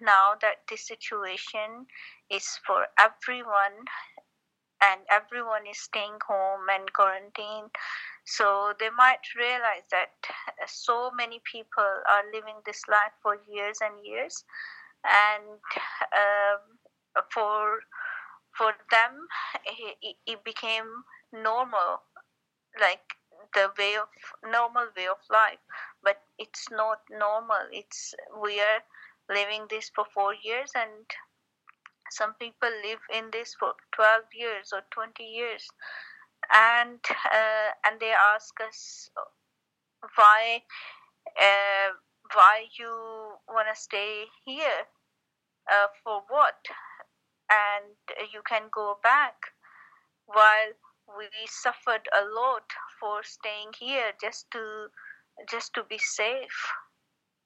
now that this situation is for everyone and everyone is staying home and quarantined. So they might realize that so many people are living this life for years and years. And um, for for them it, it became normal like the way of normal way of life. But it's not normal. It's we are living this for four years and some people live in this for 12 years or 20 years. And uh, and they ask us why uh, why you want to stay here? Uh, for what? And you can go back. While we suffered a lot for staying here just to just to be safe